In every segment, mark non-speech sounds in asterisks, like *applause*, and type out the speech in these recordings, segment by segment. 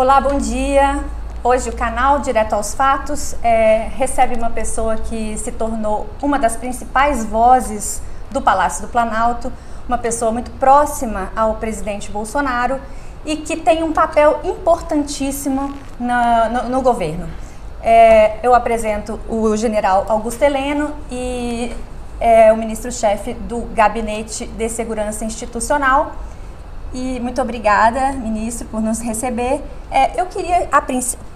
Olá, bom dia. Hoje o canal Direto aos Fatos é, recebe uma pessoa que se tornou uma das principais vozes do Palácio do Planalto, uma pessoa muito próxima ao presidente Bolsonaro e que tem um papel importantíssimo na, no, no, governo. É, eu apresento o general Augusto Heleno e é o ministro-chefe do Gabinete de Segurança Institucional. E muito obrigada, ministro, por nos receber. É, eu queria,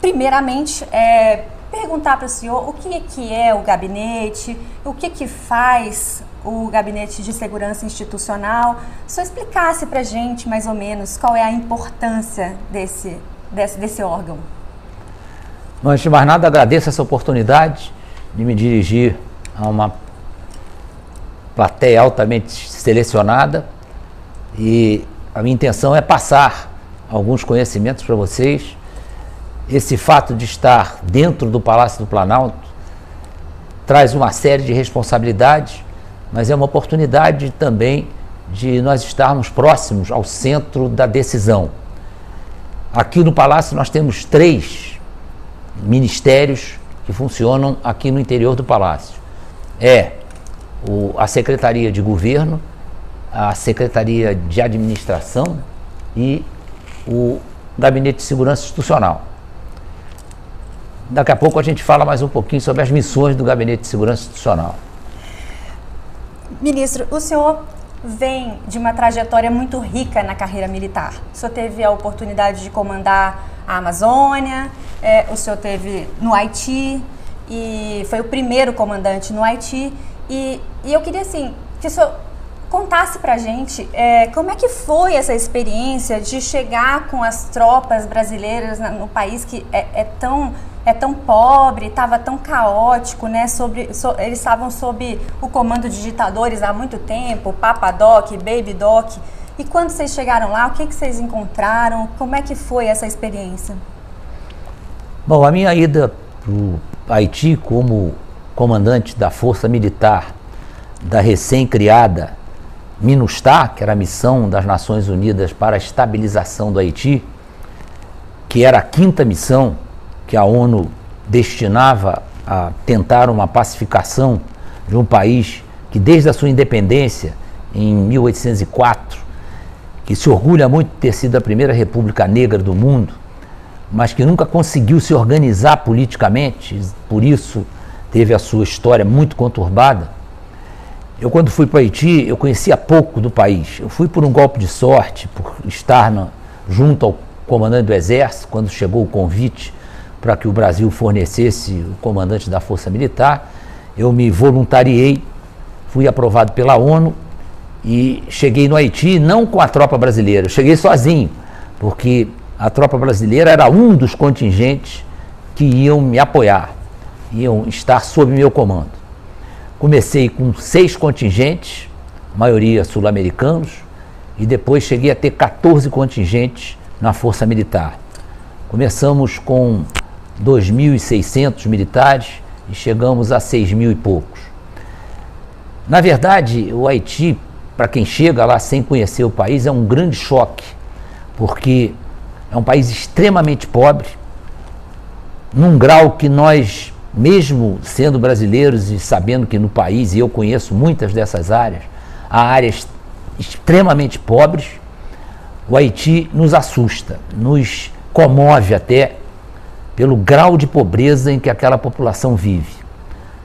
primeiramente, é, perguntar para o senhor o que, que é o gabinete, o que, que faz o Gabinete de Segurança Institucional. Se explicasse para a gente, mais ou menos, qual é a importância desse, desse, desse órgão. antes de mais nada, agradeço essa oportunidade de me dirigir a uma plateia altamente selecionada e a minha intenção é passar alguns conhecimentos para vocês. Esse fato de estar dentro do Palácio do Planalto traz uma série de responsabilidades, mas é uma oportunidade também de nós estarmos próximos ao centro da decisão. Aqui no Palácio nós temos três ministérios que funcionam aqui no interior do Palácio. É o, a Secretaria de Governo, a Secretaria de Administração e o Gabinete de Segurança Institucional. Daqui a pouco a gente fala mais um pouquinho sobre as missões do Gabinete de Segurança Institucional. Ministro, o senhor vem de uma trajetória muito rica na carreira militar. O senhor teve a oportunidade de comandar a Amazônia, é, o senhor teve no Haiti e foi o primeiro comandante no Haiti. E, e eu queria assim que o senhor contasse para a gente é, como é que foi essa experiência de chegar com as tropas brasileiras no país que é, é tão é tão pobre, estava tão caótico, né? Sobre, so, eles estavam sob o comando de ditadores há muito tempo, Papa Doc, Baby Doc. E quando vocês chegaram lá, o que, que vocês encontraram? Como é que foi essa experiência? Bom, a minha ida para o Haiti como comandante da Força Militar da recém-criada MINUSTAH, que era a missão das Nações Unidas para a estabilização do Haiti, que era a quinta missão que a ONU destinava a tentar uma pacificação de um país que desde a sua independência em 1804, que se orgulha muito de ter sido a primeira república negra do mundo, mas que nunca conseguiu se organizar politicamente, por isso teve a sua história muito conturbada eu, quando fui para Haiti, eu conhecia pouco do país. Eu fui por um golpe de sorte, por estar na, junto ao comandante do Exército, quando chegou o convite para que o Brasil fornecesse o comandante da Força Militar. Eu me voluntariei, fui aprovado pela ONU e cheguei no Haiti não com a tropa brasileira, eu cheguei sozinho, porque a tropa brasileira era um dos contingentes que iam me apoiar, iam estar sob meu comando. Comecei com seis contingentes, maioria sul-americanos, e depois cheguei a ter 14 contingentes na Força Militar. Começamos com 2.600 militares e chegamos a 6 mil e poucos. Na verdade, o Haiti, para quem chega lá sem conhecer o país, é um grande choque, porque é um país extremamente pobre, num grau que nós mesmo sendo brasileiros e sabendo que no país, e eu conheço muitas dessas áreas, há áreas extremamente pobres, o Haiti nos assusta, nos comove até pelo grau de pobreza em que aquela população vive.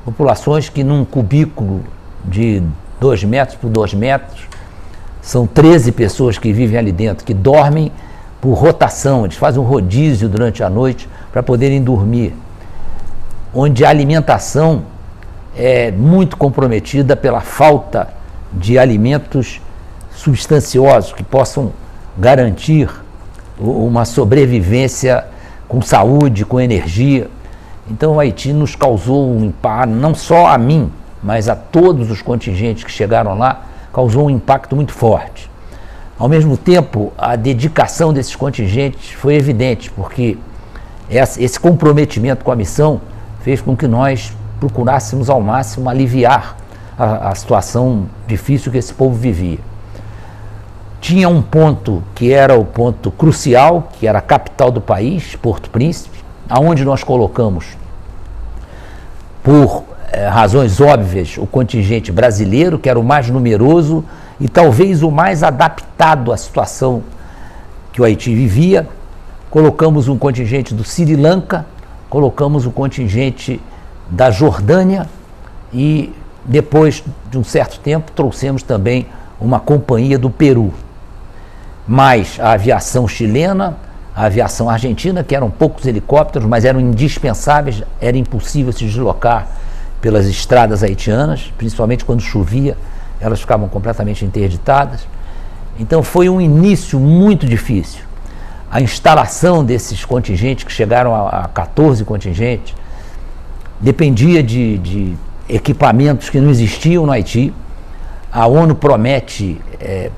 Populações que num cubículo de 2 metros por 2 metros, são 13 pessoas que vivem ali dentro, que dormem por rotação, eles fazem um rodízio durante a noite para poderem dormir onde a alimentação é muito comprometida pela falta de alimentos substanciosos que possam garantir uma sobrevivência com saúde, com energia. Então o Haiti nos causou um impacto, não só a mim, mas a todos os contingentes que chegaram lá, causou um impacto muito forte. Ao mesmo tempo, a dedicação desses contingentes foi evidente, porque esse comprometimento com a missão fez com que nós procurássemos ao máximo aliviar a, a situação difícil que esse povo vivia. tinha um ponto que era o ponto crucial, que era a capital do país, Porto Príncipe, aonde nós colocamos, por eh, razões óbvias, o contingente brasileiro, que era o mais numeroso e talvez o mais adaptado à situação que o Haiti vivia. Colocamos um contingente do Sri Lanka, colocamos um contingente da Jordânia e depois de um certo tempo trouxemos também uma companhia do Peru. Mais a aviação chilena, a aviação argentina, que eram poucos helicópteros, mas eram indispensáveis, era impossível se deslocar pelas estradas haitianas, principalmente quando chovia, elas ficavam completamente interditadas. Então foi um início muito difícil. A instalação desses contingentes, que chegaram a, a 14 contingentes, dependia de, de, equipamentos que não existiam no Haiti. A ONU promete é,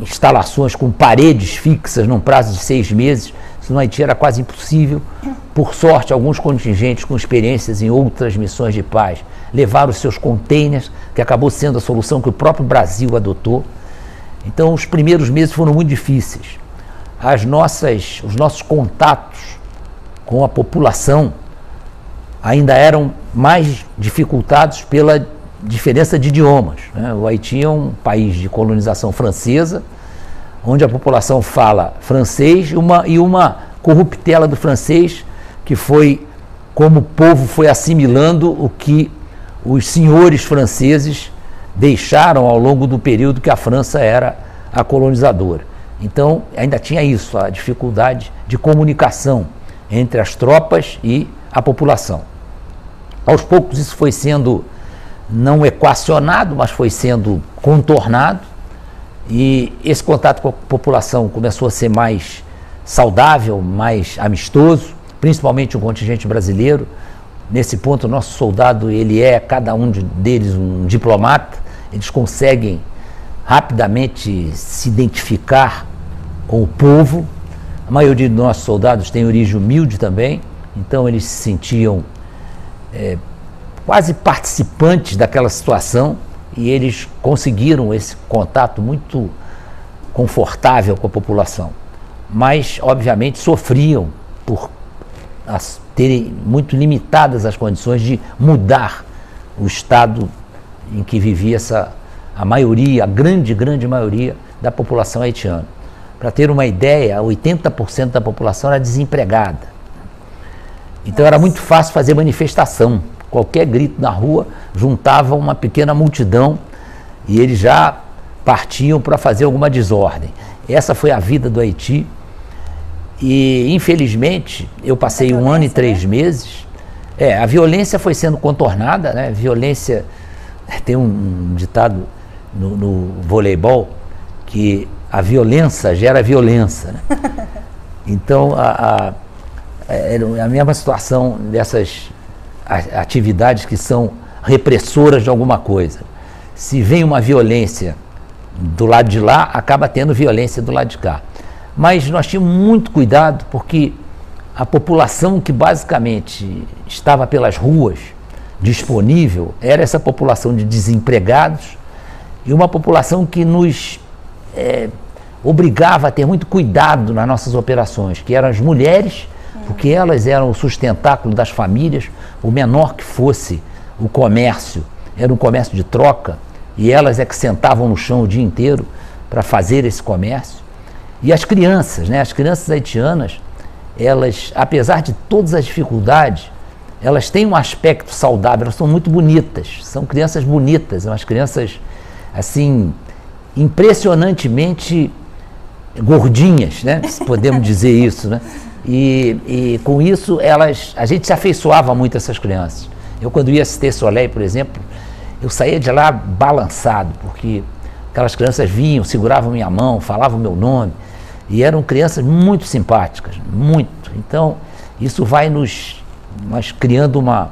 instalações com paredes fixas num prazo de seis meses. Isso no Haiti era quase impossível. Por sorte, alguns contingentes com experiências em outras missões de paz levaram seus containers, que acabou sendo a solução que o próprio Brasil adotou. Então, os primeiros meses foram muito difíceis. As nossas, os nossos contatos com a população ainda eram mais dificultados pela diferença de idiomas. Né? O Haiti é um país de colonização francesa, onde a população fala francês e uma, e uma corruptela do francês que foi como o povo foi assimilando o que os senhores franceses deixaram ao longo do período que a França era a colonizadora. Então, ainda tinha isso, a dificuldade de comunicação entre as tropas e a população. Aos poucos isso foi sendo não equacionado, mas foi sendo contornado e esse contato com a população começou a ser mais saudável, mais amistoso, principalmente o contingente brasileiro. Nesse ponto, o nosso soldado, ele é, cada um deles, um diplomata, eles conseguem rapidamente se identificar com o povo. A maioria dos nossos soldados tem origem humilde também, então eles se sentiam é, quase participantes daquela situação e eles conseguiram esse contato muito confortável com a população. Mas, obviamente, sofriam por as, terem muito limitadas as condições de mudar o estado em que vivia essa, a maioria, a grande, grande maioria da população haitiana. Para ter uma ideia, 80% da população era desempregada. Então era muito fácil fazer manifestação. Qualquer grito na rua juntava uma pequena multidão e eles já partiam para fazer alguma desordem. Essa foi a vida do Haiti. E infelizmente eu passei um ano e três né? meses. É, a violência foi sendo contornada, né? Violência *laughs* tem um, ditado no, no voleibol que a violência gera violência. Né? *laughs* Então a, a é, é a mesma situação dessas atividades que são repressoras de alguma coisa. Se vem uma violência do lado de lá, acaba tendo violência do lado de cá. Mas nós tínhamos muito cuidado porque a população que basicamente estava pelas ruas disponível era essa população de desempregados e uma população que nos é, obrigava a ter muito cuidado nas nossas operações, que eram as mulheres porque elas eram o sustentáculo das famílias, o menor que fosse o comércio, era um comércio de troca, e elas é que sentavam no chão o dia inteiro para fazer esse comércio. E as crianças, né, as crianças haitianas, elas, apesar de todas as dificuldades, elas têm um aspecto saudável, elas são muito bonitas, são crianças bonitas, são as crianças, assim, impressionantemente gordinhas, né, se podemos dizer *laughs* isso, né? E, e, com isso elas, a gente se afeiçoava muito essas crianças. Eu quando ia assistir Soleil, por exemplo, eu saía de lá balançado, porque aquelas crianças vinham, seguravam minha mão, falavam meu nome, e eram crianças muito simpáticas, muito. Então, isso vai nos, nos criando uma,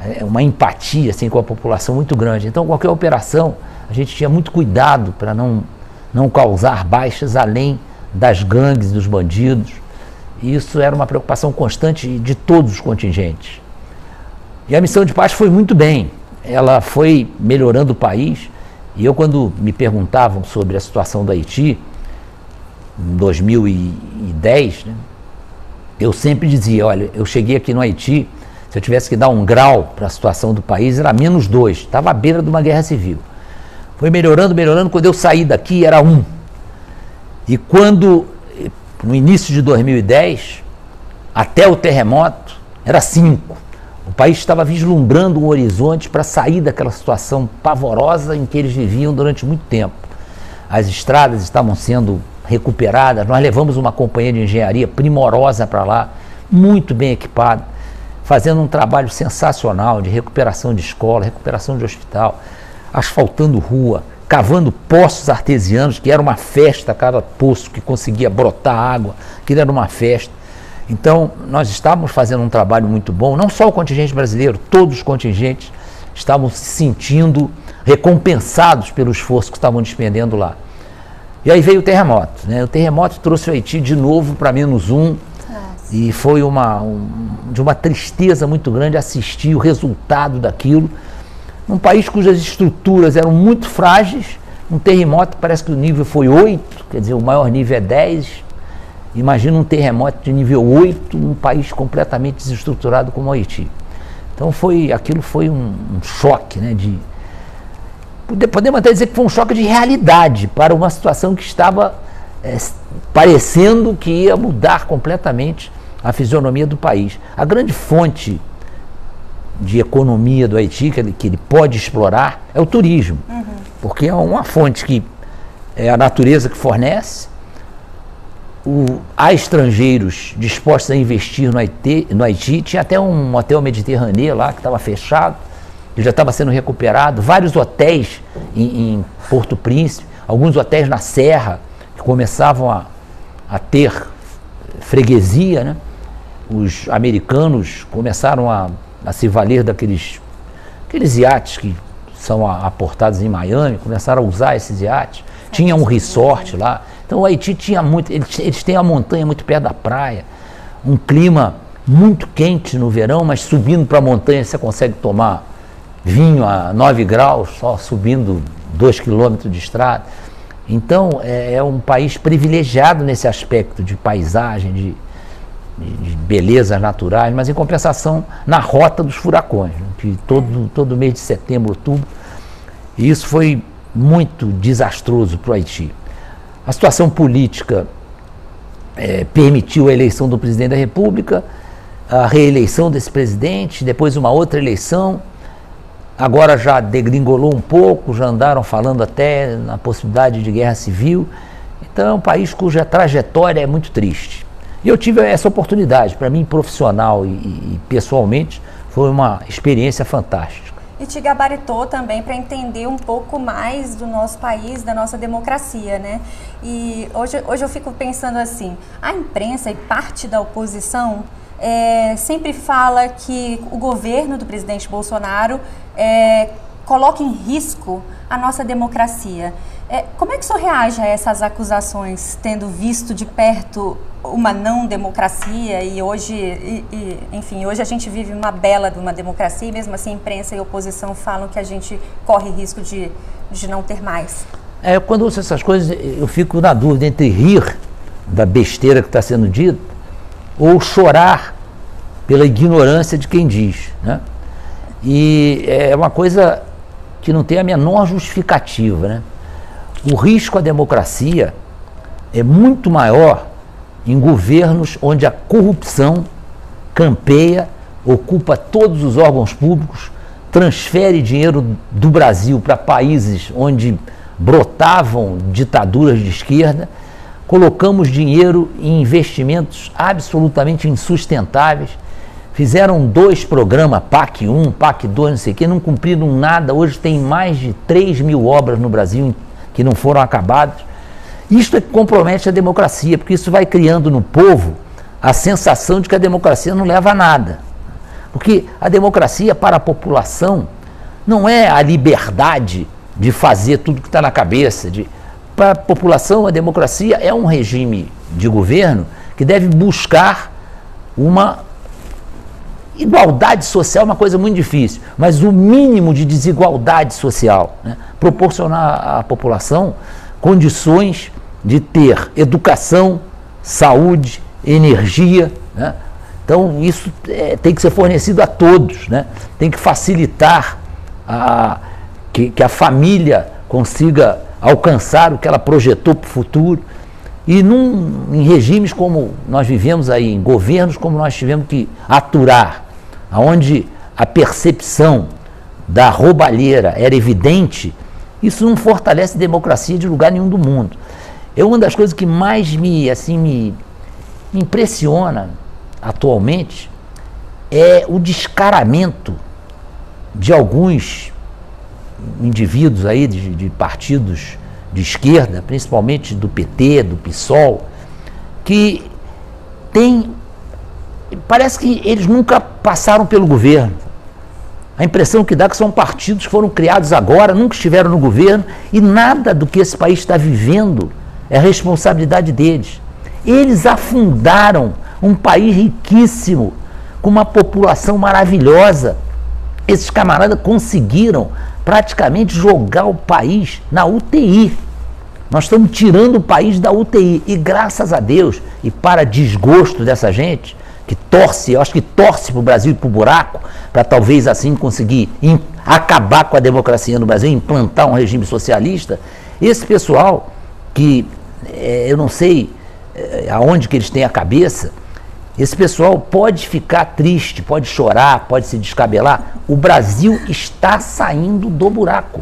é, uma empatia assim, com a população muito grande. Então, qualquer operação, a gente tinha muito cuidado para não, não causar baixas além das gangues, dos bandidos. E isso era uma preocupação constante de todos os contingentes. E a missão de paz foi muito bem. Ela foi melhorando o país. E eu, quando me perguntavam sobre a situação do Haiti, em 2010, né, eu sempre dizia, olha, eu cheguei aqui no Haiti, se eu tivesse que dar um grau para a situação do país, era menos dois, estava à beira de uma guerra civil. Foi melhorando, melhorando, quando eu saí daqui era um. E quando, no início de 2010, até o terremoto, era cinco. O país estava vislumbrando um horizonte para sair daquela situação pavorosa em que eles viviam durante muito tempo. As estradas estavam sendo recuperadas, nós levamos uma companhia de engenharia primorosa para lá, muito bem equipada, fazendo um trabalho sensacional de recuperação de escola, recuperação de hospital, asfaltando rua, cavando poços artesianos, que era uma festa cada poço que conseguia brotar água, que era uma festa. Então, nós estávamos fazendo um trabalho muito bom, não só o contingente brasileiro, todos os contingentes estavam se sentindo recompensados pelo esforço que estavam despendendo lá. E aí veio o terremoto. Né? O terremoto trouxe o Haiti de novo para menos um. Nossa. E foi uma, um, de uma tristeza muito grande assistir o resultado daquilo. Num país cujas estruturas eram muito frágeis, um terremoto parece que o nível foi 8, quer dizer, o maior nível é 10, Imagina um terremoto de nível 8 num país completamente desestruturado como o Haiti. Então foi, aquilo foi um, um choque, né, de, podemos até dizer que foi um choque de realidade para uma situação que estava é, parecendo que ia mudar completamente a fisionomia do país. A grande fonte de economia do Haiti que ele, que ele pode explorar é o turismo, uhum. porque é uma fonte que é a natureza que fornece, o, há estrangeiros dispostos a investir no Haiti, no Haiti. Tinha até um hotel mediterrâneo lá que estava fechado, que já estava sendo recuperado. Vários hotéis em, em, Porto Príncipe, alguns hotéis na Serra, que começavam a, a ter freguesia. Né? Os americanos começaram a, a se valer daqueles aqueles iates que são aportados em Miami, começaram a usar esses iates. Tinha um resort lá. Então o Haiti tinha muito, eles, eles têm a montanha muito perto da praia, um clima muito quente no verão, mas subindo para a montanha você consegue tomar vinho a 9 graus, só subindo 2 quilômetros de estrada. Então é, é, um país privilegiado nesse aspecto de paisagem, de, de, belezas naturais, mas em compensação na rota dos furacões, né, que todo, todo mês de setembro, outubro, e isso foi muito desastroso para o Haiti. A situação política é, permitiu a eleição do presidente da República, a reeleição desse presidente, depois uma outra eleição. Agora já degringolou um pouco, já andaram falando até na possibilidade de guerra civil. Então é um país cuja trajetória é muito triste. E eu tive essa oportunidade, para mim, profissional e, e pessoalmente, foi uma experiência fantástica e te gabaritou também para entender um pouco mais do nosso país, da nossa democracia, né? E hoje, hoje eu fico pensando assim, a imprensa e parte da oposição é, sempre fala que o governo do presidente Bolsonaro é, coloca em risco a nossa democracia. É, como é que o senhor reage a essas acusações, tendo visto de perto uma não democracia e hoje, e, e, enfim, hoje a gente vive uma bela de uma democracia e mesmo assim imprensa e oposição falam que a gente corre risco de, de não ter mais? É, quando ouço essas coisas, eu fico na dúvida entre rir da besteira que está sendo dita ou chorar pela ignorância de quem diz. Né? E é uma coisa que não tem a menor justificativa. Né? o risco à democracia é muito maior em governos onde a corrupção campeia, ocupa todos os órgãos públicos, transfere dinheiro do Brasil para países onde brotavam ditaduras de esquerda, colocamos dinheiro em investimentos absolutamente insustentáveis. Fizeram dois programas, PAC 1, PAC 2, não sei o quê, não cumpriram nada. Hoje tem mais de 3 mil obras no Brasil que não foram acabados. Isto é que compromete a democracia, porque isso vai criando no povo a sensação de que a democracia não leva a nada. Porque a democracia para a população não é a liberdade de fazer tudo que está na cabeça. De, para a população, a democracia é um regime de governo que deve buscar uma igualdade social uma coisa muito difícil, mas o mínimo de desigualdade social, né? proporcionar à população condições de ter educação, saúde, energia. Né? Então, isso é, tem que ser fornecido a todos, né? tem que facilitar a, que, que a família consiga alcançar o que ela projetou para o futuro. E num, em regimes como nós vivemos aí, em governos como nós tivemos que aturar, onde a percepção da roubalheira era evidente, isso não fortalece democracia de lugar nenhum do mundo. É uma das coisas que mais me, assim, me, me impressiona atualmente é o descaramento de alguns indivíduos aí, de, de partidos de esquerda, principalmente do PT, do PSOL, que tem. Parece que eles nunca passaram pelo governo. A impressão que dá é que são partidos que foram criados agora, nunca estiveram no governo, e nada do que esse país está vivendo é responsabilidade deles. Eles afundaram um país riquíssimo, com uma população maravilhosa. Esses camaradas conseguiram praticamente jogar o país na UTI. Nós estamos tirando o país da UTI. E graças a Deus, e para desgosto dessa gente, que torce, eu acho que torce para o Brasil e para o buraco, para talvez assim conseguir acabar com a democracia no Brasil, implantar um regime socialista, esse pessoal que eu não sei é, aonde que eles têm a cabeça, esse pessoal pode ficar triste, pode chorar, pode se descabelar. O Brasil está saindo do buraco.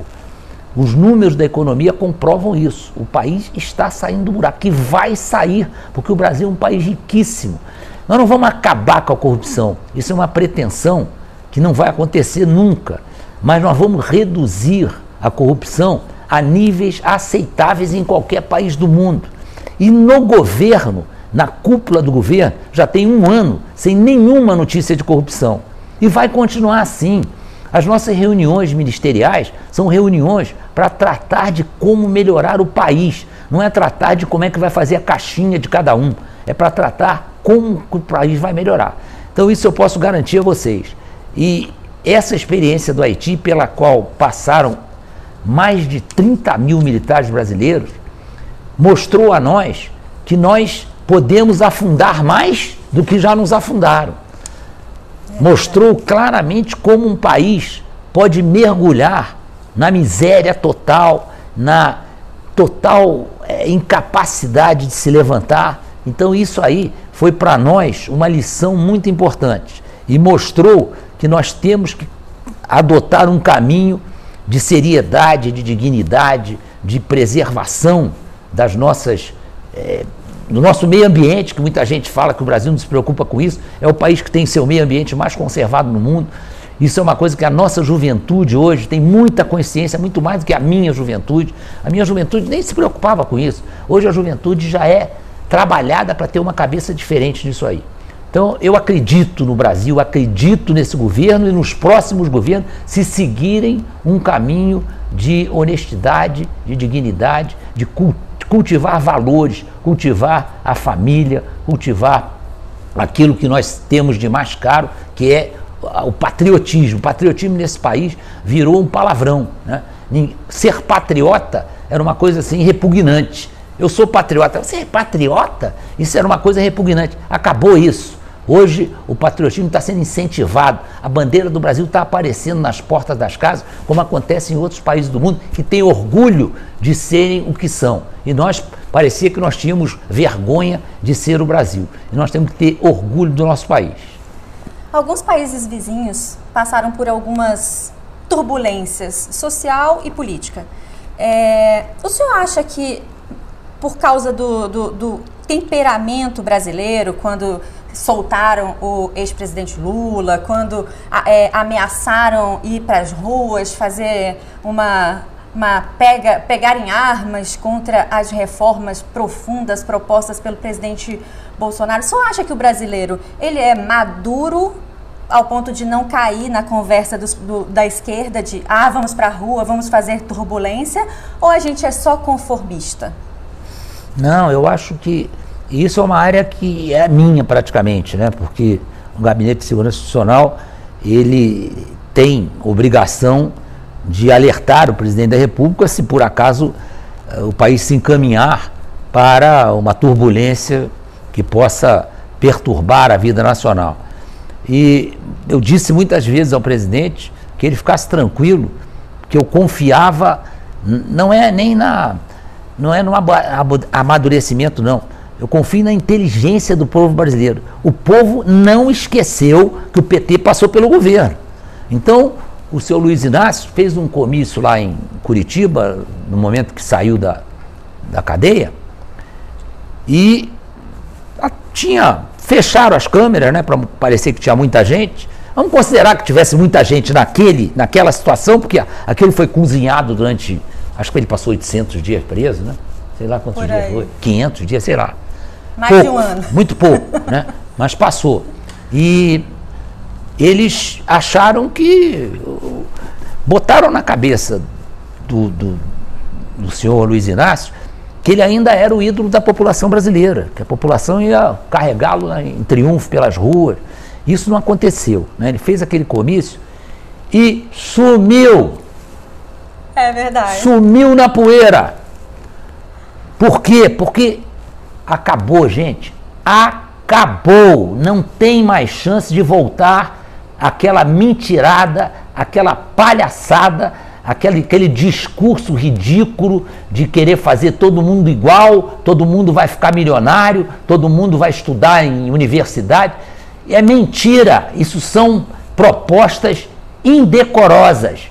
Os números da economia comprovam isso. O país está saindo do buraco, que vai sair, porque o Brasil é um país riquíssimo. Nós não vamos acabar com a corrupção. Isso é uma pretensão que não vai acontecer nunca. Mas nós vamos reduzir a corrupção a níveis aceitáveis em qualquer país do mundo. E no governo, na cúpula do governo, já tem um ano sem nenhuma notícia de corrupção. E vai continuar assim. As nossas reuniões ministeriais são reuniões para tratar de como melhorar o país. Não é tratar de como é que vai fazer a caixinha de cada um. É para tratar como o país vai melhorar. Então, isso eu posso garantir a vocês. E essa experiência do Haiti, pela qual passaram mais de 30 mil militares brasileiros, mostrou a nós que nós podemos afundar mais do que já nos afundaram. Mostrou claramente como um país pode mergulhar na miséria total, na total é, incapacidade de se levantar. Então, isso aí foi para nós uma lição muito importante e mostrou que nós temos que adotar um caminho de seriedade, de dignidade, de preservação das nossas é, no nosso meio ambiente, que muita gente fala que o Brasil não se preocupa com isso, é o país que tem seu meio ambiente mais conservado no mundo. Isso é uma coisa que a nossa juventude hoje tem muita consciência, muito mais do que a minha juventude. A minha juventude nem se preocupava com isso. Hoje a juventude já é trabalhada para ter uma cabeça diferente disso aí. Então eu acredito no Brasil, acredito nesse governo e nos próximos governos se seguirem um caminho de honestidade, de dignidade, de cultivar valores, cultivar a família, cultivar aquilo que nós temos de mais caro, que é o patriotismo. O patriotismo nesse país virou um palavrão. Né? Ser patriota era uma coisa assim repugnante. Eu sou patriota. Você é patriota? Isso era uma coisa repugnante. Acabou isso. Hoje o patriotismo está sendo incentivado. A bandeira do Brasil está aparecendo nas portas das casas, como acontece em outros países do mundo, que têm orgulho de serem o que são. E nós parecia que nós tínhamos vergonha de ser o Brasil. E nós temos que ter orgulho do nosso país. Alguns países vizinhos passaram por algumas turbulências social e política. É, o senhor acha que, por causa do, do, do temperamento brasileiro, quando soltaram o ex-presidente Lula, quando é, ameaçaram ir para as ruas, fazer uma, uma pega, pegarem armas contra as reformas profundas propostas pelo presidente Bolsonaro. Só acha que o brasileiro ele é maduro ao ponto de não cair na conversa do, da esquerda de ah, vamos para a rua, vamos fazer turbulência, ou a gente é só conformista? Não, eu acho que isso é uma área que é minha praticamente, né? Porque o Gabinete de Segurança Institucional, ele tem obrigação de alertar o presidente da República se por acaso eh, o país se encaminhar para uma turbulência que possa perturbar a vida nacional. E eu disse muitas vezes ao presidente que ele ficasse tranquilo, que eu confiava, não é nem na. não é no amadurecimento, não. Eu confio na inteligência do povo brasileiro. O povo não esqueceu que o PT passou pelo governo. Então, o seu Luiz Inácio fez um comício lá em Curitiba, no momento que saiu da, da cadeia, e tinha fecharam as câmeras, né, para parecer que tinha muita gente. Vamos considerar que tivesse muita gente naquele, naquela situação, porque aquilo foi cozinhado durante, acho que ele passou 800 dias preso, né? Sei lá quantos dias foi, 500 dias, sei lá. Mais pouco, de um ano. Muito pouco, *laughs* né? Mas passou. E eles acharam que botaram na cabeça do, do, do senhor Luiz Inácio que ele ainda era o ídolo da população brasileira, que a população ia carregá-lo em triunfo pelas ruas. Isso não aconteceu. Né? Ele fez aquele comício e sumiu. É verdade. Sumiu na poeira. Por quê? Porque acabou, gente. Acabou. Não tem mais chance de voltar aquela mentirada, aquela palhaçada aquele, aquele discurso ridículo de querer fazer todo mundo igual, todo mundo vai ficar milionário, todo mundo vai estudar em universidade. É mentira, isso são propostas indecorosas.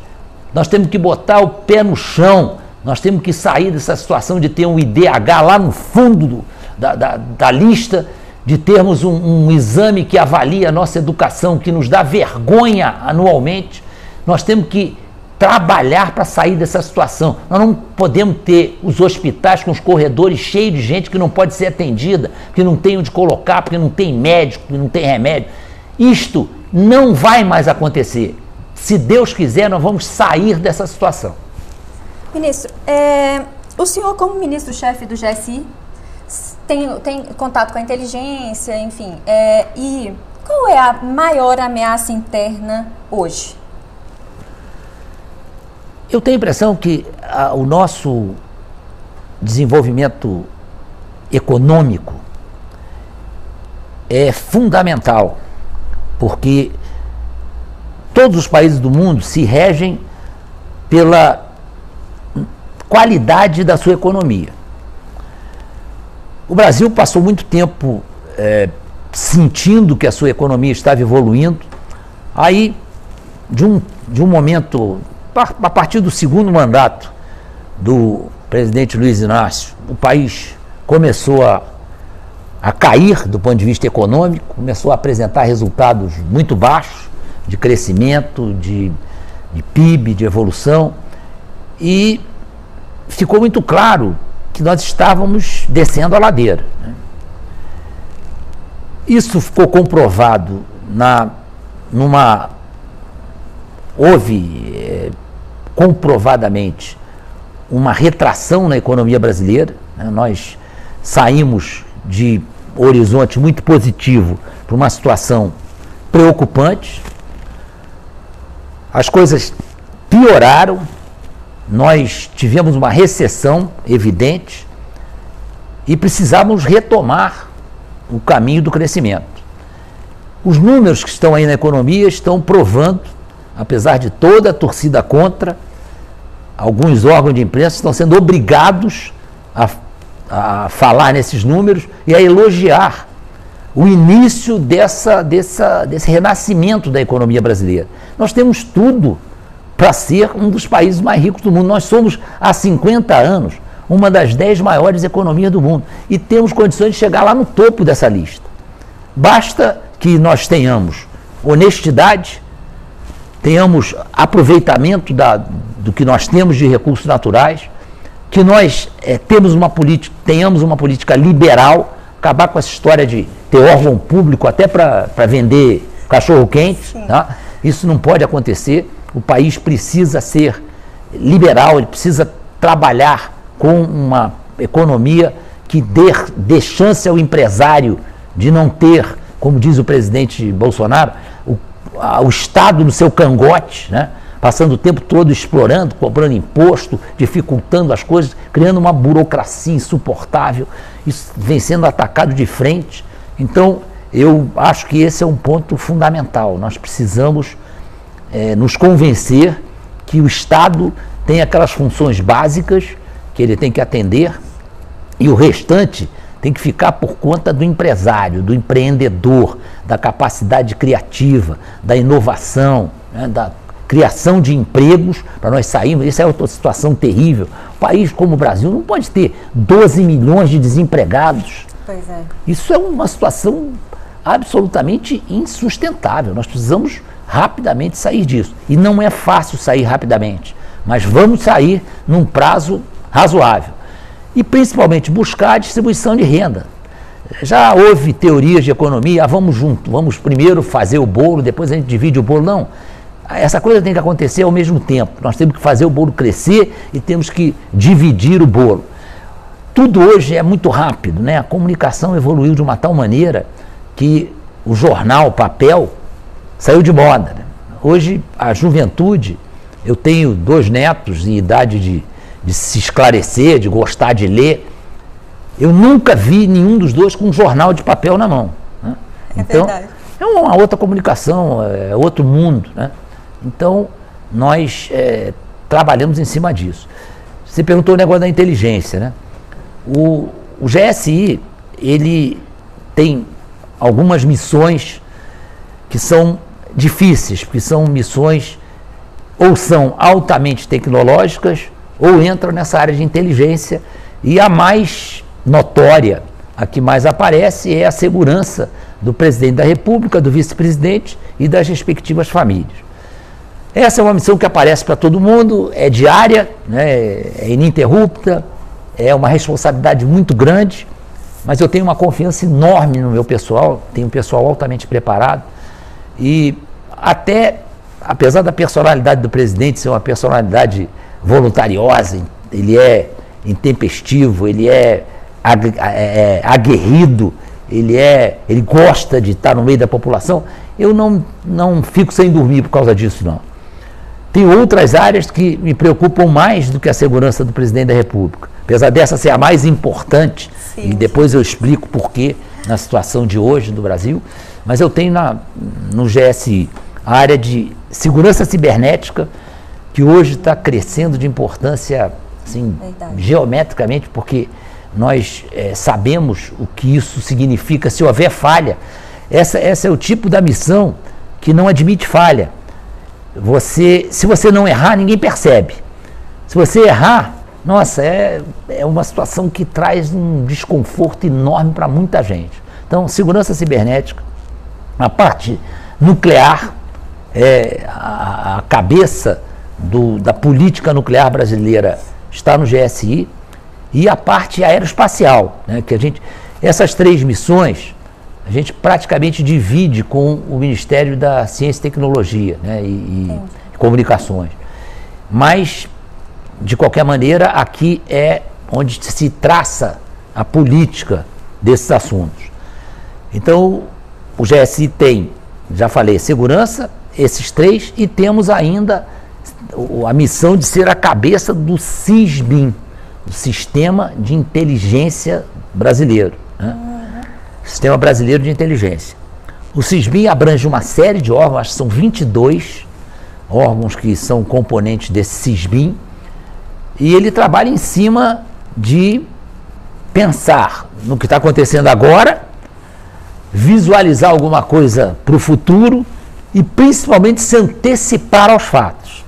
Nós temos que botar o pé no chão, nós temos que sair dessa situação de ter um IDH lá no fundo do, da, da, da, lista, de termos um, um exame que avalia a nossa educação, que nos dá vergonha anualmente. Nós temos que trabalhar para sair dessa situação. Nós não podemos ter os hospitais com os corredores cheios de gente que não pode ser atendida, que não tem onde colocar, porque não tem médico, que não tem remédio. Isto não vai mais acontecer. Se Deus quiser, nós vamos sair dessa situação. Ministro, é, o senhor, como ministro-chefe do GSI, tem, tem contato com a inteligência, enfim, é, e qual é a maior ameaça interna hoje? Eu tenho a impressão que a, o nosso desenvolvimento econômico é fundamental, porque todos os países do mundo se regem pela qualidade da sua economia. O Brasil passou muito tempo é, sentindo que a sua economia estava evoluindo, aí, de um, de um momento a partir do segundo mandato do presidente Luiz Inácio, o país começou a, a cair do ponto de vista econômico, começou a apresentar resultados muito baixos de crescimento, de, de PIB, de evolução, e ficou muito claro que nós estávamos descendo a ladeira. Né? Isso ficou comprovado na, numa. Houve é, comprovadamente uma retração na economia brasileira. Né? Nós saímos de horizonte muito positivo para uma situação preocupante. As coisas pioraram, nós tivemos uma recessão evidente e precisávamos retomar o caminho do crescimento. Os números que estão aí na economia estão provando, apesar de toda a torcida contra, alguns órgãos de imprensa estão sendo obrigados a, a falar nesses números e a elogiar o início dessa, dessa, desse renascimento da economia brasileira. Nós temos tudo para ser um dos países mais ricos do mundo. Nós somos, há 50 anos, uma das 10 maiores economias do mundo e temos condições de chegar lá no topo dessa lista. Basta que nós tenhamos honestidade, tenhamos aproveitamento da, do que nós temos de recursos naturais, que nós é, temos uma política, tenhamos uma política liberal, acabar com essa história de ter órgão público até para vender cachorro-quente. Tá? Isso não pode acontecer. O país precisa ser liberal, ele precisa trabalhar com uma economia que dê, dê chance ao empresário de não ter, como diz o presidente Bolsonaro, o, a, o Estado no seu cangote, né? passando o tempo todo explorando, cobrando imposto, dificultando as coisas, criando uma burocracia insuportável, isso vem sendo atacado de frente. Então, eu acho que esse é um ponto fundamental. Nós precisamos é, nos convencer que o Estado tem aquelas funções básicas que ele tem que atender e o restante tem que ficar por conta do empresário, do empreendedor, da capacidade criativa, da inovação, né, da criação de empregos para nós sairmos. Isso é outra situação terrível. Um país como o Brasil não pode ter 12 milhões de desempregados. Pois é. Isso é uma situação absolutamente insustentável. Nós precisamos rapidamente sair disso. E não é fácil sair rapidamente, mas vamos sair num prazo razoável. E principalmente buscar a distribuição de renda. Já houve teorias de economia, ah, vamos junto, vamos primeiro fazer o bolo, depois a gente divide o bolo. Não. Essa coisa tem que acontecer ao mesmo tempo. Nós temos que fazer o bolo crescer e temos que dividir o bolo. Tudo hoje é muito rápido, né? A comunicação evoluiu de uma tal maneira que o jornal, o papel, saiu de moda. Né? Hoje a juventude, eu tenho dois netos em idade de, de se esclarecer, de gostar de ler. Eu nunca vi nenhum dos dois com um jornal de papel na mão. Né? É então, verdade. é uma outra comunicação, é outro mundo. Né? Então, nós é, trabalhamos em cima disso. Você perguntou o negócio da inteligência, né? O, o GSI, ele tem algumas missões que são difíceis, porque são missões ou são altamente tecnológicas ou entram nessa área de inteligência e a mais notória, a que mais aparece é a segurança do presidente da República, do vice-presidente e das respectivas famílias. Essa é uma missão que aparece para todo mundo, é diária, né, é ininterrupta, é uma responsabilidade muito grande, mas eu tenho uma confiança enorme no meu pessoal, tenho um pessoal altamente preparado e até, apesar da personalidade do presidente ser uma personalidade voluntariosa, ele é intempestivo, ele é, é, é aguerrido, ele é, ele gosta de estar no meio da população, eu não, não fico sem dormir por causa disso não. Tem outras áreas que me preocupam mais do que a segurança do presidente da República. Apesar dessa ser a mais importante, Sim. e depois eu explico por quê na situação de hoje do Brasil, mas eu tenho na, no GSI a área de segurança cibernética, que hoje está crescendo de importância assim, geometricamente, porque nós é, sabemos o que isso significa se houver falha. Essa, essa é o tipo da missão que não admite falha. Você, se você não errar, ninguém percebe. Se você errar, nossa, é, é uma situação que traz um desconforto enorme para muita gente. Então, segurança cibernética, a parte nuclear, é, a, a cabeça do, da política nuclear brasileira está no GSI, e a parte aeroespacial, né, que a gente, essas três missões, a gente praticamente divide com o Ministério da Ciência e Tecnologia né, e, e Comunicações. Mas, de qualquer maneira, aqui é onde se traça a política desses assuntos. Então, o GSI tem, já falei, segurança, esses três, e temos ainda a missão de ser a cabeça do SISBIM, o Sistema de Inteligência Brasileiro. Né? Sistema Brasileiro de Inteligência. O SISBIM abrange uma série de órgãos, acho que são 22 órgãos que são componentes desse SISBIM, e ele trabalha em cima de pensar no que está acontecendo agora, visualizar alguma coisa para o futuro e principalmente se antecipar aos fatos.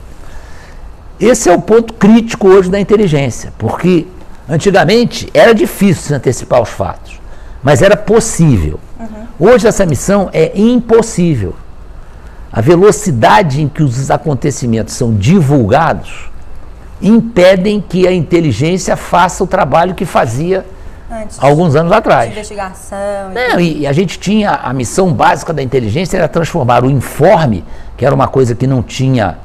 Esse é o ponto crítico hoje da inteligência, porque antigamente era difícil se antecipar aos fatos mas era possível. Uhum. Hoje essa missão é impossível. A velocidade em que os acontecimentos são divulgados impedem que a inteligência faça o trabalho que fazia Antes, alguns anos atrás. investigação. Não, e, e a gente tinha a missão básica da inteligência era transformar o informe, que era uma coisa que não tinha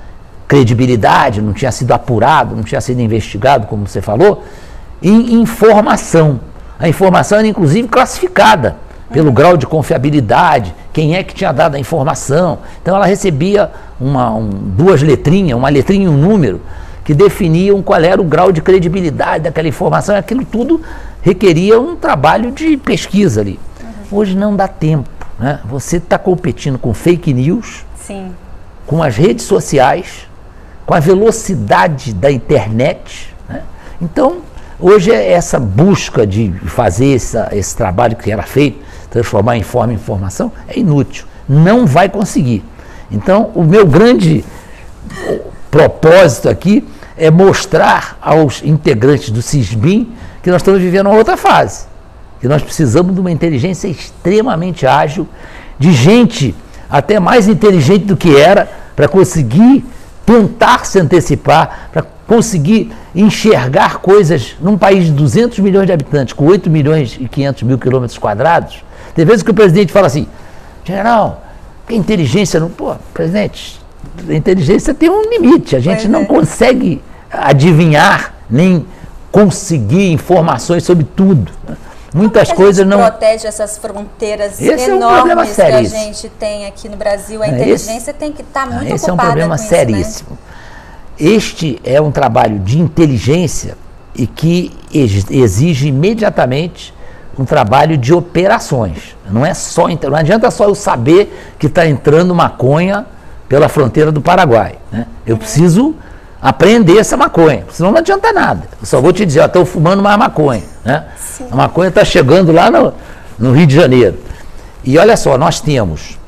credibilidade, não tinha sido apurado, não tinha sido investigado, como você falou, em informação. A informação era inclusive classificada pelo uhum. grau de confiabilidade, quem é que tinha dado a informação. Então ela recebia um, uma, um, duas letrinhas, uma letrinha e um número, que definiam qual era o grau de credibilidade daquela informação. Aquilo tudo requeria um trabalho de pesquisa ali. Uhum. Hoje não dá tempo. Né? Você está competindo com fake news, Sim. com as redes sociais, com a velocidade da internet. Né? Então, hoje é essa busca de fazer essa, esse trabalho que era feito, transformar em forma em informação, é inútil. Não vai conseguir. Então, o meu grande propósito aqui é mostrar aos integrantes do CISBIM que nós estamos vivendo uma outra fase. Que nós precisamos de uma inteligência extremamente ágil, de gente até mais inteligente do que era, para conseguir tentar se antecipar, para conseguir enxergar coisas num país de 200 milhões de habitantes, com 8 milhões e 500 mil quilômetros quadrados. Tem vezes que o presidente fala assim, general, que inteligência não. Pô, presidente, a inteligência tem um limite. A gente pois não é. consegue adivinhar nem conseguir informações sobre tudo. Muitas Como coisas não. protege essas fronteiras esse enormes é um que a gente tem aqui no Brasil. A inteligência esse, tem que estar tá muito esse. Esse é um problema seríssimo. Isso, né? Este é um trabalho de inteligência e que exige imediatamente um trabalho de operações. Não é só não adianta só eu saber que está entrando maconha pela fronteira do Paraguai. Né? Eu preciso aprender essa maconha, senão não adianta nada. Eu só vou te dizer, estou fumando mais maconha. Né? A maconha está chegando lá no, no Rio de Janeiro. E olha só, nós temos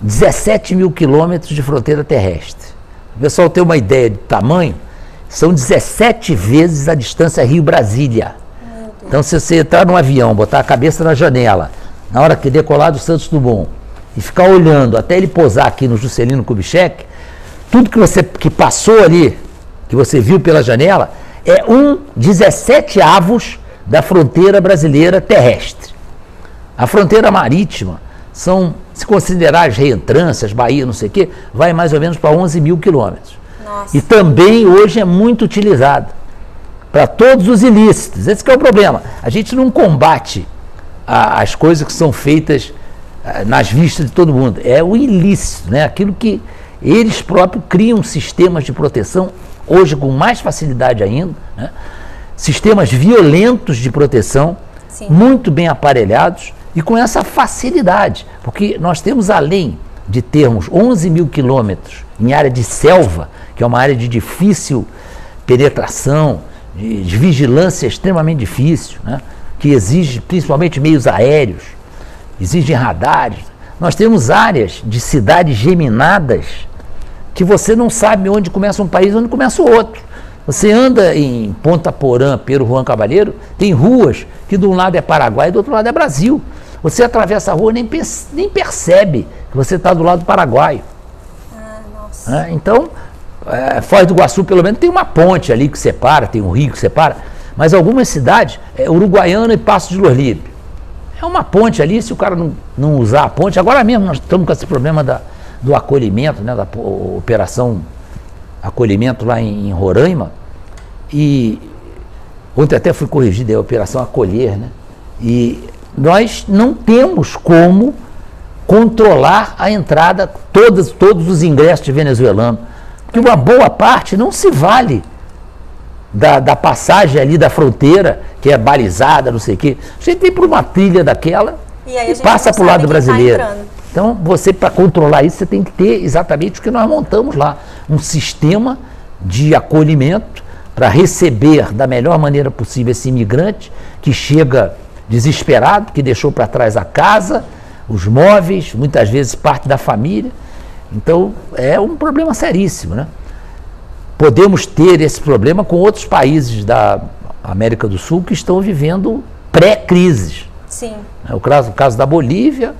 17 mil quilômetros de fronteira terrestre. O pessoal tem uma ideia de tamanho, são 17 vezes a distância Rio-Brasília. Então, se você entrar num avião, botar a cabeça na janela, na hora que decolar do Santos Dumont, e ficar olhando até ele posar aqui no Juscelino Kubitschek, tudo que você que passou ali, que você viu pela janela, é um 17 avos da fronteira brasileira terrestre. A fronteira marítima são, se considerar as reentrâncias, Bahia, não sei o quê, vai mais ou menos para 11 mil quilômetros. E também hoje é muito utilizada para todos os ilícitos. Esse é o problema. A gente não combate a, as coisas que são feitas a, nas vistas de todo mundo. É o ilícito, né? aquilo que eles próprios criam sistemas de proteção, hoje com mais facilidade ainda, né? sistemas violentos de proteção, Sim. muito bem aparelhados e com essa facilidade, porque nós temos além de termos 11 mil quilômetros em área de selva, que é uma área de difícil penetração, de, de vigilância extremamente difícil, né? que exige principalmente meios aéreos, exige radares. Nós temos áreas de cidades geminadas que você não sabe onde começa um país e onde começa o outro. Você anda em Ponta Porã, Pedro Juan Cavalheiro, tem ruas que de um lado é Paraguai e do outro lado é Brasil. Você atravessa a rua e nem, nem percebe que você está do lado do Paraguai. Ah, é, então, é, Foz do Iguaçu, pelo menos, tem uma ponte ali que separa, tem um rio que separa. Mas algumas cidades, é Uruguaiana e Passo de Luz Livre. É uma ponte ali, se o cara não, não usar a ponte. Agora mesmo nós estamos com esse problema da, do acolhimento, né, da operação acolhimento lá em, em Roraima. E ontem até fui corrigido, é a operação acolher, né? E nós não temos como controlar a entrada, todos, todos os ingressos de venezuelano. Porque uma boa parte não se vale da, da passagem ali da fronteira, que é balizada, não sei o quê. Você vem por uma trilha daquela e, e passa para o lado tá brasileiro. Tá então, você, para controlar isso, você tem que ter exatamente o que nós montamos lá: um sistema de acolhimento para receber da melhor maneira possível esse imigrante que chega desesperado, que deixou para trás a casa, os móveis, muitas vezes parte da família. Então, é um problema seríssimo, né? Podemos ter esse problema com outros países da América do Sul que estão vivendo pré-crises. Sim. É o caso, o caso da Bolívia,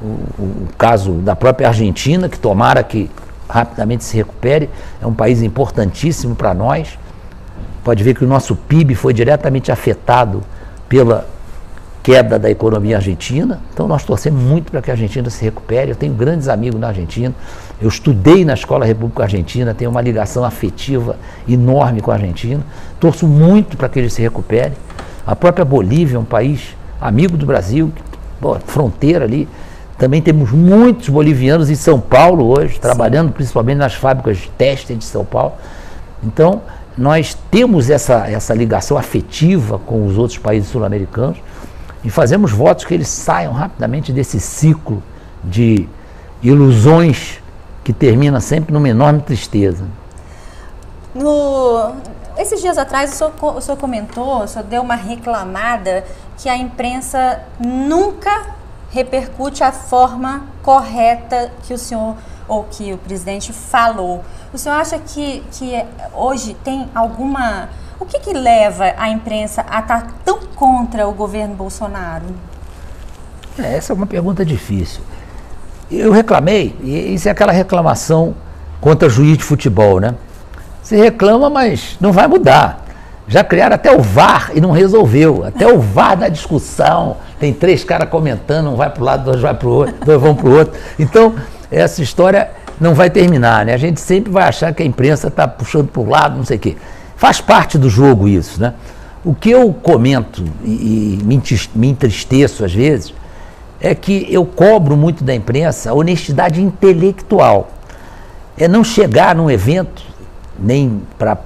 o, o, caso da própria Argentina, que tomara que rapidamente se recupere, é um país importantíssimo para nós. Pode ver que o nosso PIB foi diretamente afetado pela queda da economia argentina. Então nós torcemos muito para que a Argentina se recupere. Eu tenho grandes amigos na Argentina. Eu estudei na Escola República Argentina, tenho uma ligação afetiva enorme com a Argentina. Torço muito para que eles se recuperem. A própria Bolívia é um país amigo do Brasil, fronteira ali Também temos muitos bolivianos em São Paulo hoje, trabalhando principalmente nas fábricas de teste de São Paulo. Então, nós temos essa, essa ligação afetiva com os outros países sul-americanos e fazemos votos que eles saiam rapidamente desse ciclo de ilusões que termina sempre numa enorme tristeza. No, esses dias atrás o senhor, o senhor comentou, o senhor deu uma reclamada que a imprensa nunca repercute a forma correta que o senhor ou que o presidente falou. O senhor acha que, que hoje tem alguma. O que, que leva a imprensa a estar tão contra o governo Bolsonaro? É, essa é uma pergunta difícil. Eu reclamei, e isso é aquela reclamação contra juiz de futebol, né? Você reclama, mas não vai mudar. Já criaram até o VAR e não resolveu. Até o VAR da discussão. Tem três caras comentando, um vai para o lado, dois vai para o outro, dois vão para o outro. Então, essa história não vai terminar, né? A gente sempre vai achar que a imprensa está puxando para o lado, não sei o quê. Faz parte do jogo isso, né? O que eu comento e, e me entristeço às vezes é que eu cobro muito da imprensa a honestidade intelectual. É não chegar num evento, nem para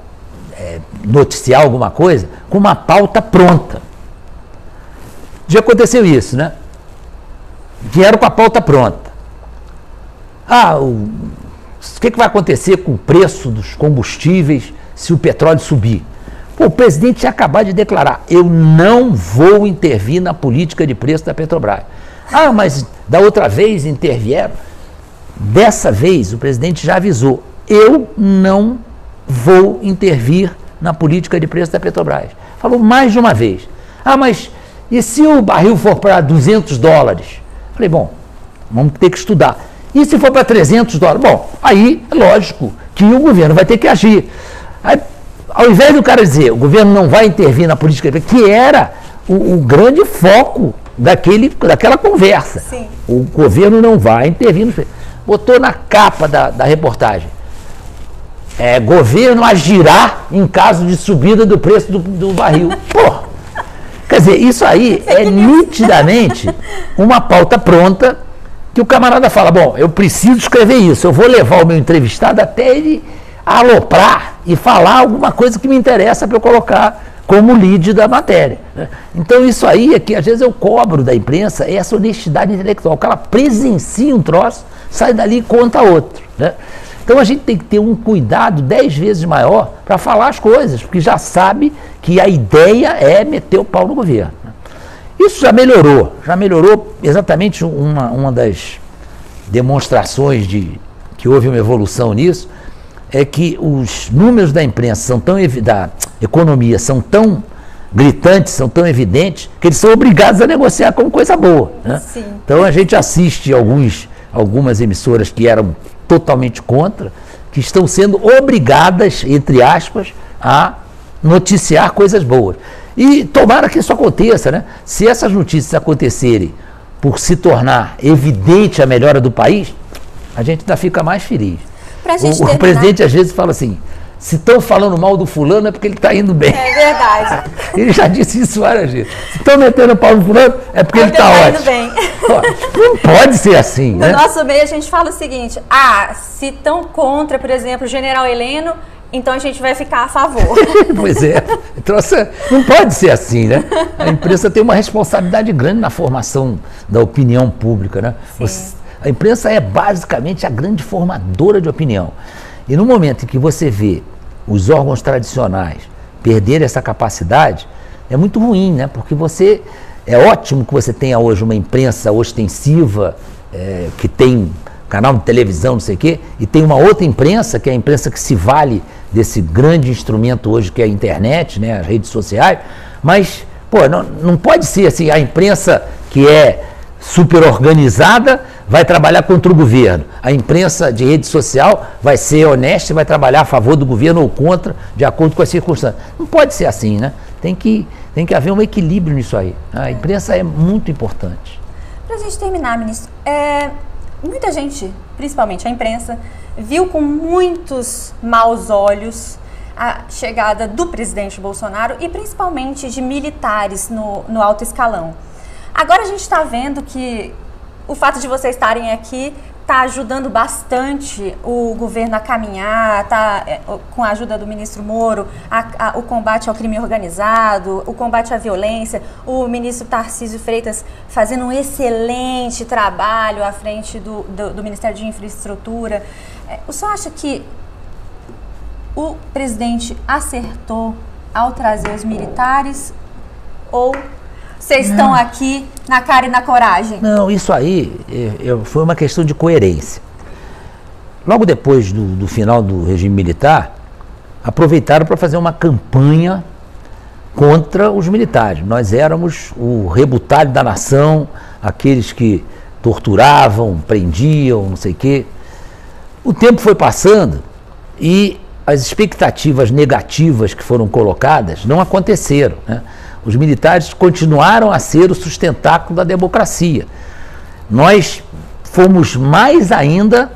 é, noticiar alguma coisa, com uma pauta pronta. Já aconteceu isso, né? Vieram com a pauta pronta. Ah, o, o que, que vai acontecer com o preço dos combustíveis se o petróleo subir? Pô, o presidente tinha acabado de declarar: eu não vou intervir na política de preço da Petrobras. Ah, mas da outra vez intervieram. Dessa vez o presidente já avisou: eu não vou intervir na política de preço da Petrobras. Falou mais de uma vez. Ah, mas e se o barril for para 200 dólares? Falei, bom, vamos ter que estudar. E se for para 300 dólares? Bom, aí, lógico, que o governo vai ter que agir. Aí, ao invés do cara dizer, o governo não vai intervir na política, que era o, o grande foco daquele, daquela conversa. Sim. O governo não vai intervir. No... Botou na capa da, da reportagem é, governo agirá em caso de subida do preço do, do barril. Pô, quer dizer, isso aí é nitidamente uma pauta pronta que o camarada fala, bom, eu preciso escrever isso, eu vou levar o meu entrevistado até ele aloprar e falar alguma coisa que me interessa para eu colocar como lead da matéria. Então isso aí é que às vezes eu cobro da imprensa, é essa honestidade intelectual, que ela presencia um troço, sai dali e conta outro. Né? Então a gente tem que ter um cuidado dez vezes maior para falar as coisas, porque já sabe que a ideia é meter o pau no governo. Isso já melhorou, já melhorou exatamente uma, uma das demonstrações de que houve uma evolução nisso, é que os números da imprensa são tão da economia são tão gritantes, são tão evidentes, que eles são obrigados a negociar como coisa boa. Né? Então a gente assiste alguns, algumas emissoras que eram totalmente contra, que estão sendo obrigadas, entre aspas, a noticiar coisas boas. E tomara que isso aconteça, né? Se essas notícias acontecerem por se tornar evidente a melhora do país, a gente ainda fica mais feliz. O, o presidente às vezes fala assim: se estão falando mal do fulano é porque ele está indo bem. É verdade. *laughs* ele já disse isso várias vezes. Se estão metendo pau no fulano é porque, ele está tá ótimo. Indo bem. *laughs* Não pode ser assim, no né? No nosso meio a gente fala o seguinte, ah, se estão contra, por exemplo, o general Heleno, então a gente vai ficar a favor. *laughs* pois é. Então, não pode ser assim, né? A imprensa tem uma responsabilidade grande na formação da opinião pública, né? Você, a imprensa é basicamente a grande formadora de opinião. E no momento em que você vê os órgãos tradicionais perderem essa capacidade, é muito ruim, né? Porque você. É ótimo que você tenha hoje uma imprensa ostensiva, é, que tem canal de televisão, não sei o quê, e tem uma outra imprensa, que é a imprensa que se vale desse grande instrumento hoje que é a internet, né, as redes sociais, mas, pô, não, não pode ser assim, a imprensa que é super organizada vai trabalhar contra o governo. A imprensa de rede social vai ser honesta e vai trabalhar a favor do governo ou contra, de acordo com as circunstâncias. Não pode ser assim, né? Tem que, tem que haver um equilíbrio nisso aí. A imprensa é muito importante. Para a gente terminar, ministro, é, muita gente, principalmente a imprensa, viu com muitos maus olhos a chegada do presidente Bolsonaro e principalmente de militares no, no alto escalão. Agora a gente está vendo que o fato de vocês estarem aqui está ajudando bastante o governo a caminhar, tá, é, com a ajuda do ministro Moro, a, a, o combate ao crime organizado, o combate à violência, o ministro Tarcísio Freitas fazendo um excelente trabalho à frente do, do, do Ministério de Infraestrutura. É, o senhor acha que o presidente acertou ao trazer os militares ou vocês estão aqui na cara e na coragem? Não, isso aí é, é, foi uma questão de coerência. Logo depois do, do final do regime militar, aproveitaram para fazer uma campanha contra os militares. Nós éramos o rebutalho da nação, aqueles que torturavam, prendiam, não sei o quê. O tempo foi passando e as expectativas negativas que foram colocadas não aconteceram. Né? Os militares continuaram a ser o sustentáculo da democracia. Nós fomos mais ainda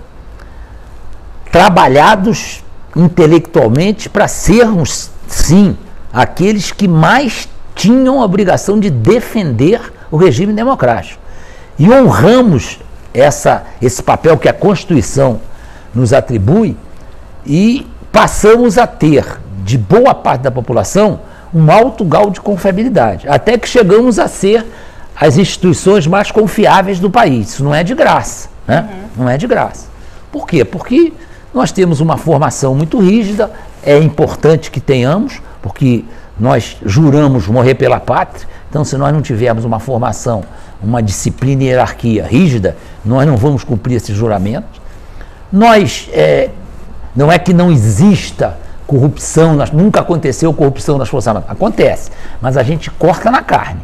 trabalhados intelectualmente para sermos, sim, aqueles que mais tinham a obrigação de defender o regime democrático. E honramos essa, esse papel que a Constituição nos atribui e passamos a ter, de boa parte da população, um alto grau de confiabilidade, até que chegamos a ser as instituições mais confiáveis do país. Isso não é de graça, né? Uhum. Não é de graça. Por quê? Porque nós temos uma formação muito rígida, é importante que tenhamos, porque nós juramos morrer pela pátria, então se nós não tivermos uma formação, uma disciplina e hierarquia rígida, nós não vamos cumprir esses juramentos. Nós, é, não é que não exista corrupção, nunca aconteceu corrupção nas Forças Armadas. Acontece, mas a gente corta na carne.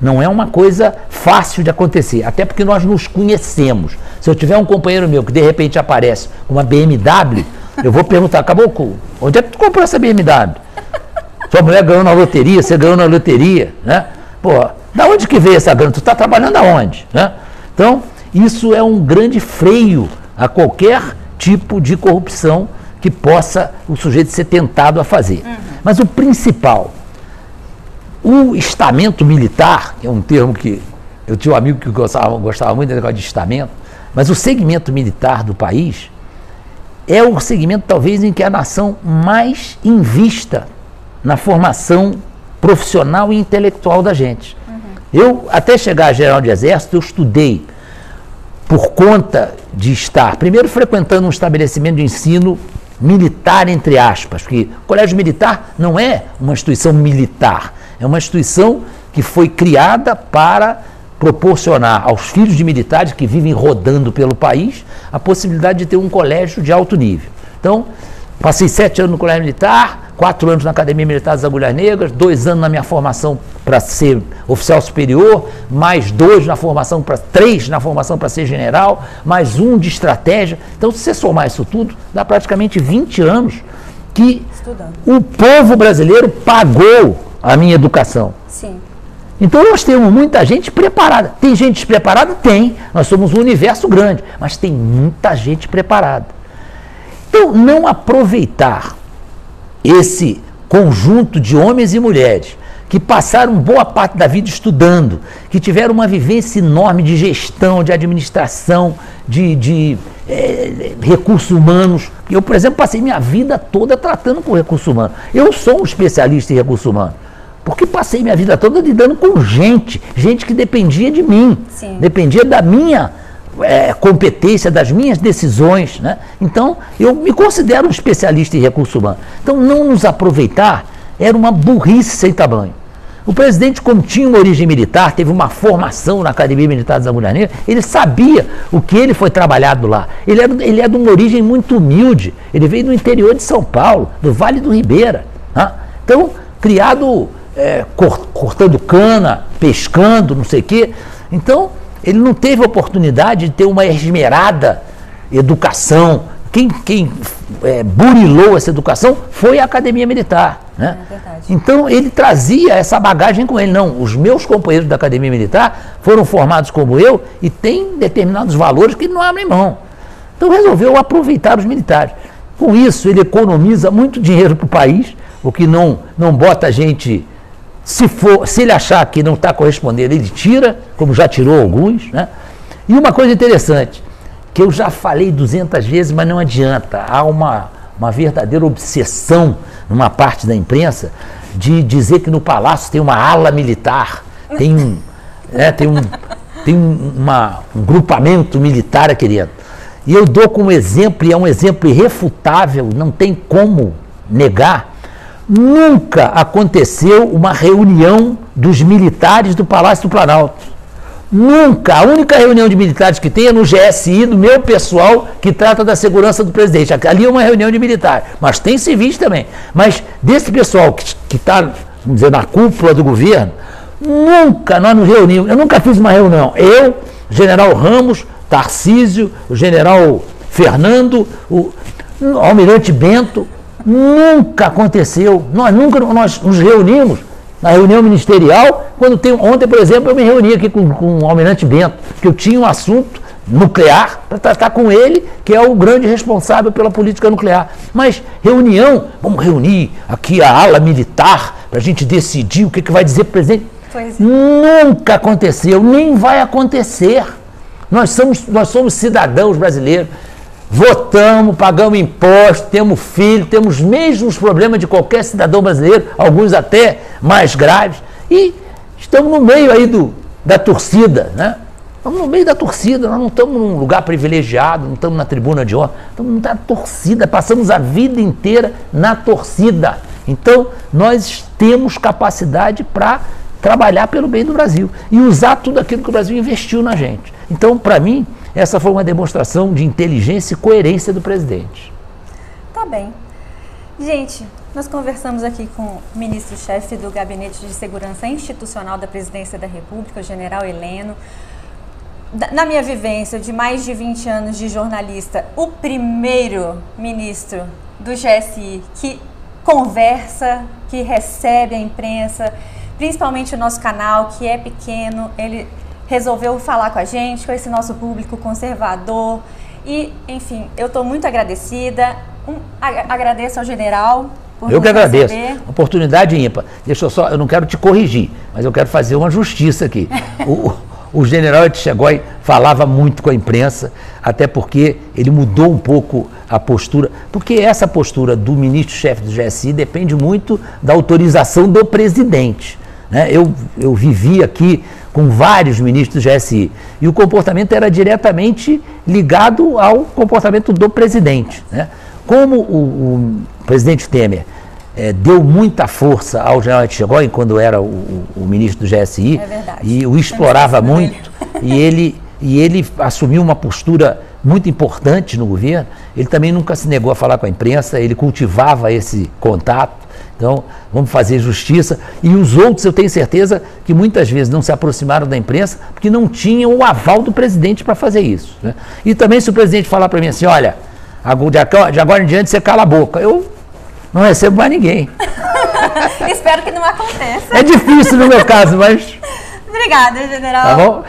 Não é uma coisa fácil de acontecer, até porque nós nos conhecemos. Se eu tiver um companheiro meu que de repente aparece com uma BMW, eu vou perguntar, acabou, onde é que tu comprou essa BMW? Sua mulher ganhou na loteria, você ganhou na loteria, né? Pô, da onde que veio essa grana? Tu está trabalhando aonde? Né? Então, isso é um grande freio a qualquer tipo de corrupção que possa o sujeito ser tentado a fazer. Uhum. Mas o principal, o estamento militar, que é um termo que eu tinha um amigo que gostava, gostava muito do negócio de estamento, mas o segmento militar do país é o segmento talvez em que a nação mais invista na formação profissional e intelectual da gente. Uhum. Eu, até chegar a geral de exército, eu estudei por conta de estar, primeiro frequentando um estabelecimento de ensino militar, entre aspas, porque o colégio militar não é uma instituição militar, é uma instituição que foi criada para proporcionar aos filhos de militares que vivem rodando pelo país a possibilidade de ter um colégio de alto nível. Então, passei sete anos no colégio militar, quatro anos na Academia Militar das Agulhas Negras, dois anos na minha formação para ser oficial superior, mais dois na formação para três na formação para ser general, mais um de estratégia. Então, se você somar isso tudo, dá praticamente 20 anos que Estudando. o povo brasileiro pagou a minha educação. Sim. Então nós temos muita gente preparada. Tem gente despreparada? Tem. Nós somos um universo grande, mas tem muita gente preparada. Então, não aproveitar esse conjunto de homens e mulheres que passaram boa parte da vida estudando, que tiveram uma vivência enorme de gestão, de administração, de, de é, recursos humanos. Eu, por exemplo, passei minha vida toda tratando com recursos humanos. Eu sou um especialista em recursos humanos. Porque passei minha vida toda lidando com gente, gente que dependia de mim, Sim. dependia da minha é, competência das minhas decisões. Né? Então, eu me considero um especialista em recursos humanos. Então, não nos aproveitar era uma burrice sem tamanho. O presidente, como tinha uma origem militar, teve uma formação na Academia Militar das Agulhas Negras, ele sabia o que ele foi trabalhado lá. Ele, era, ele é de uma origem muito humilde. Ele veio do interior de São Paulo, do Vale do Ribeira. Né? Então, criado é, cortando cana, pescando, não sei o quê. Então, ele não teve oportunidade de ter uma esmerada educação. Quem, quem é, burilou essa educação foi a academia militar. Né? É então ele trazia essa bagagem com ele. Não, os meus companheiros da academia militar foram formados como eu e têm determinados valores que não abre mão. Então resolveu aproveitar os militares. Com isso, ele economiza muito dinheiro para o país, o que não, não bota a gente se, for, se ele achar que não está correspondendo, ele tira, como já tirou alguns. Né? E uma coisa interessante, que eu já falei 200 vezes, mas não adianta. Há uma, uma verdadeira obsessão numa parte da imprensa de dizer que no palácio tem uma ala militar, tem um, *laughs* é, tem um, tem uma, um grupamento militar aqui dentro. E eu dou como exemplo, e é um exemplo irrefutável, não tem como negar, nunca aconteceu uma reunião dos militares do Palácio do Planalto. Nunca. A única reunião de militares que tem é no GSI, do meu pessoal, que trata da segurança do presidente. Ali é uma reunião de militares. Mas tem civis também. Mas desse pessoal que está, vamos dizer, na cúpula do governo, nunca nós nos reunimos. Eu nunca fiz uma reunião. Eu, general Ramos, Tarcísio, o general Fernando, o almirante Bento, nunca aconteceu. Nós nunca nós nos reunimos na reunião ministerial, quando tem. Ontem, por exemplo, eu me reuni aqui com, com o Almirante Bento, que eu tinha um assunto nuclear para tratar com ele, que é o grande responsável pela política nuclear. Mas reunião, vamos reunir aqui a ala militar para a gente decidir o que, que vai dizer o presidente. Pois é. Nunca aconteceu, nem vai acontecer. Nós somos, nós somos cidadãos brasileiros. Votamos, pagamos imposto, temos filho, temos os mesmos problemas de qualquer cidadão brasileiro, alguns até mais graves. E estamos no meio aí do, da torcida, né? Estamos no meio da torcida, nós não estamos num lugar privilegiado, não estamos na tribuna de honra, estamos na torcida, passamos a vida inteira na torcida. Então, nós temos capacidade para trabalhar pelo bem do Brasil e usar tudo aquilo que o Brasil investiu na gente. Então, para mim, essa foi uma demonstração de inteligência e coerência do presidente. Tá bem. Gente, nós conversamos aqui com o ministro-chefe do Gabinete de Segurança Institucional da Presidência da República, o general Heleno. Na minha vivência de mais de 20 anos de jornalista, o primeiro ministro do GSI que conversa, que recebe a imprensa, principalmente o nosso canal, que é pequeno, ele resolveu falar com a gente, com esse nosso público conservador. E, enfim, eu estou muito agradecida. Um, agradeço ao general. Por eu que agradeço. Oportunidade ímpar. Deixa eu só, eu não quero te corrigir, mas eu quero fazer uma justiça aqui. *laughs* o, o general Etchegói falava muito com a imprensa, até porque ele mudou um pouco a postura, porque essa postura do ministro-chefe do GSI depende muito da autorização do presidente. Né? Eu, eu vivi aqui com vários ministros do GSI e o comportamento era diretamente ligado ao comportamento do presidente. Né? Como o, o presidente Temer é, deu muita força ao general Etchegói quando era o, o, o, ministro do GSI é e o explorava muito e ele, e ele assumiu uma postura muito importante no governo. Ele também nunca se negou a falar com a imprensa, ele cultivava esse contato. Então, vamos fazer justiça. E os outros, eu tenho certeza que muitas vezes não se aproximaram da imprensa porque não tinham o aval do presidente para fazer isso. Né? E também, se o presidente falar para mim assim: olha, de agora em diante você cala a boca, eu não recebo mais ninguém. *laughs* Espero que não aconteça. É difícil no meu caso, mas. *laughs* Obrigada, general. Tá bom?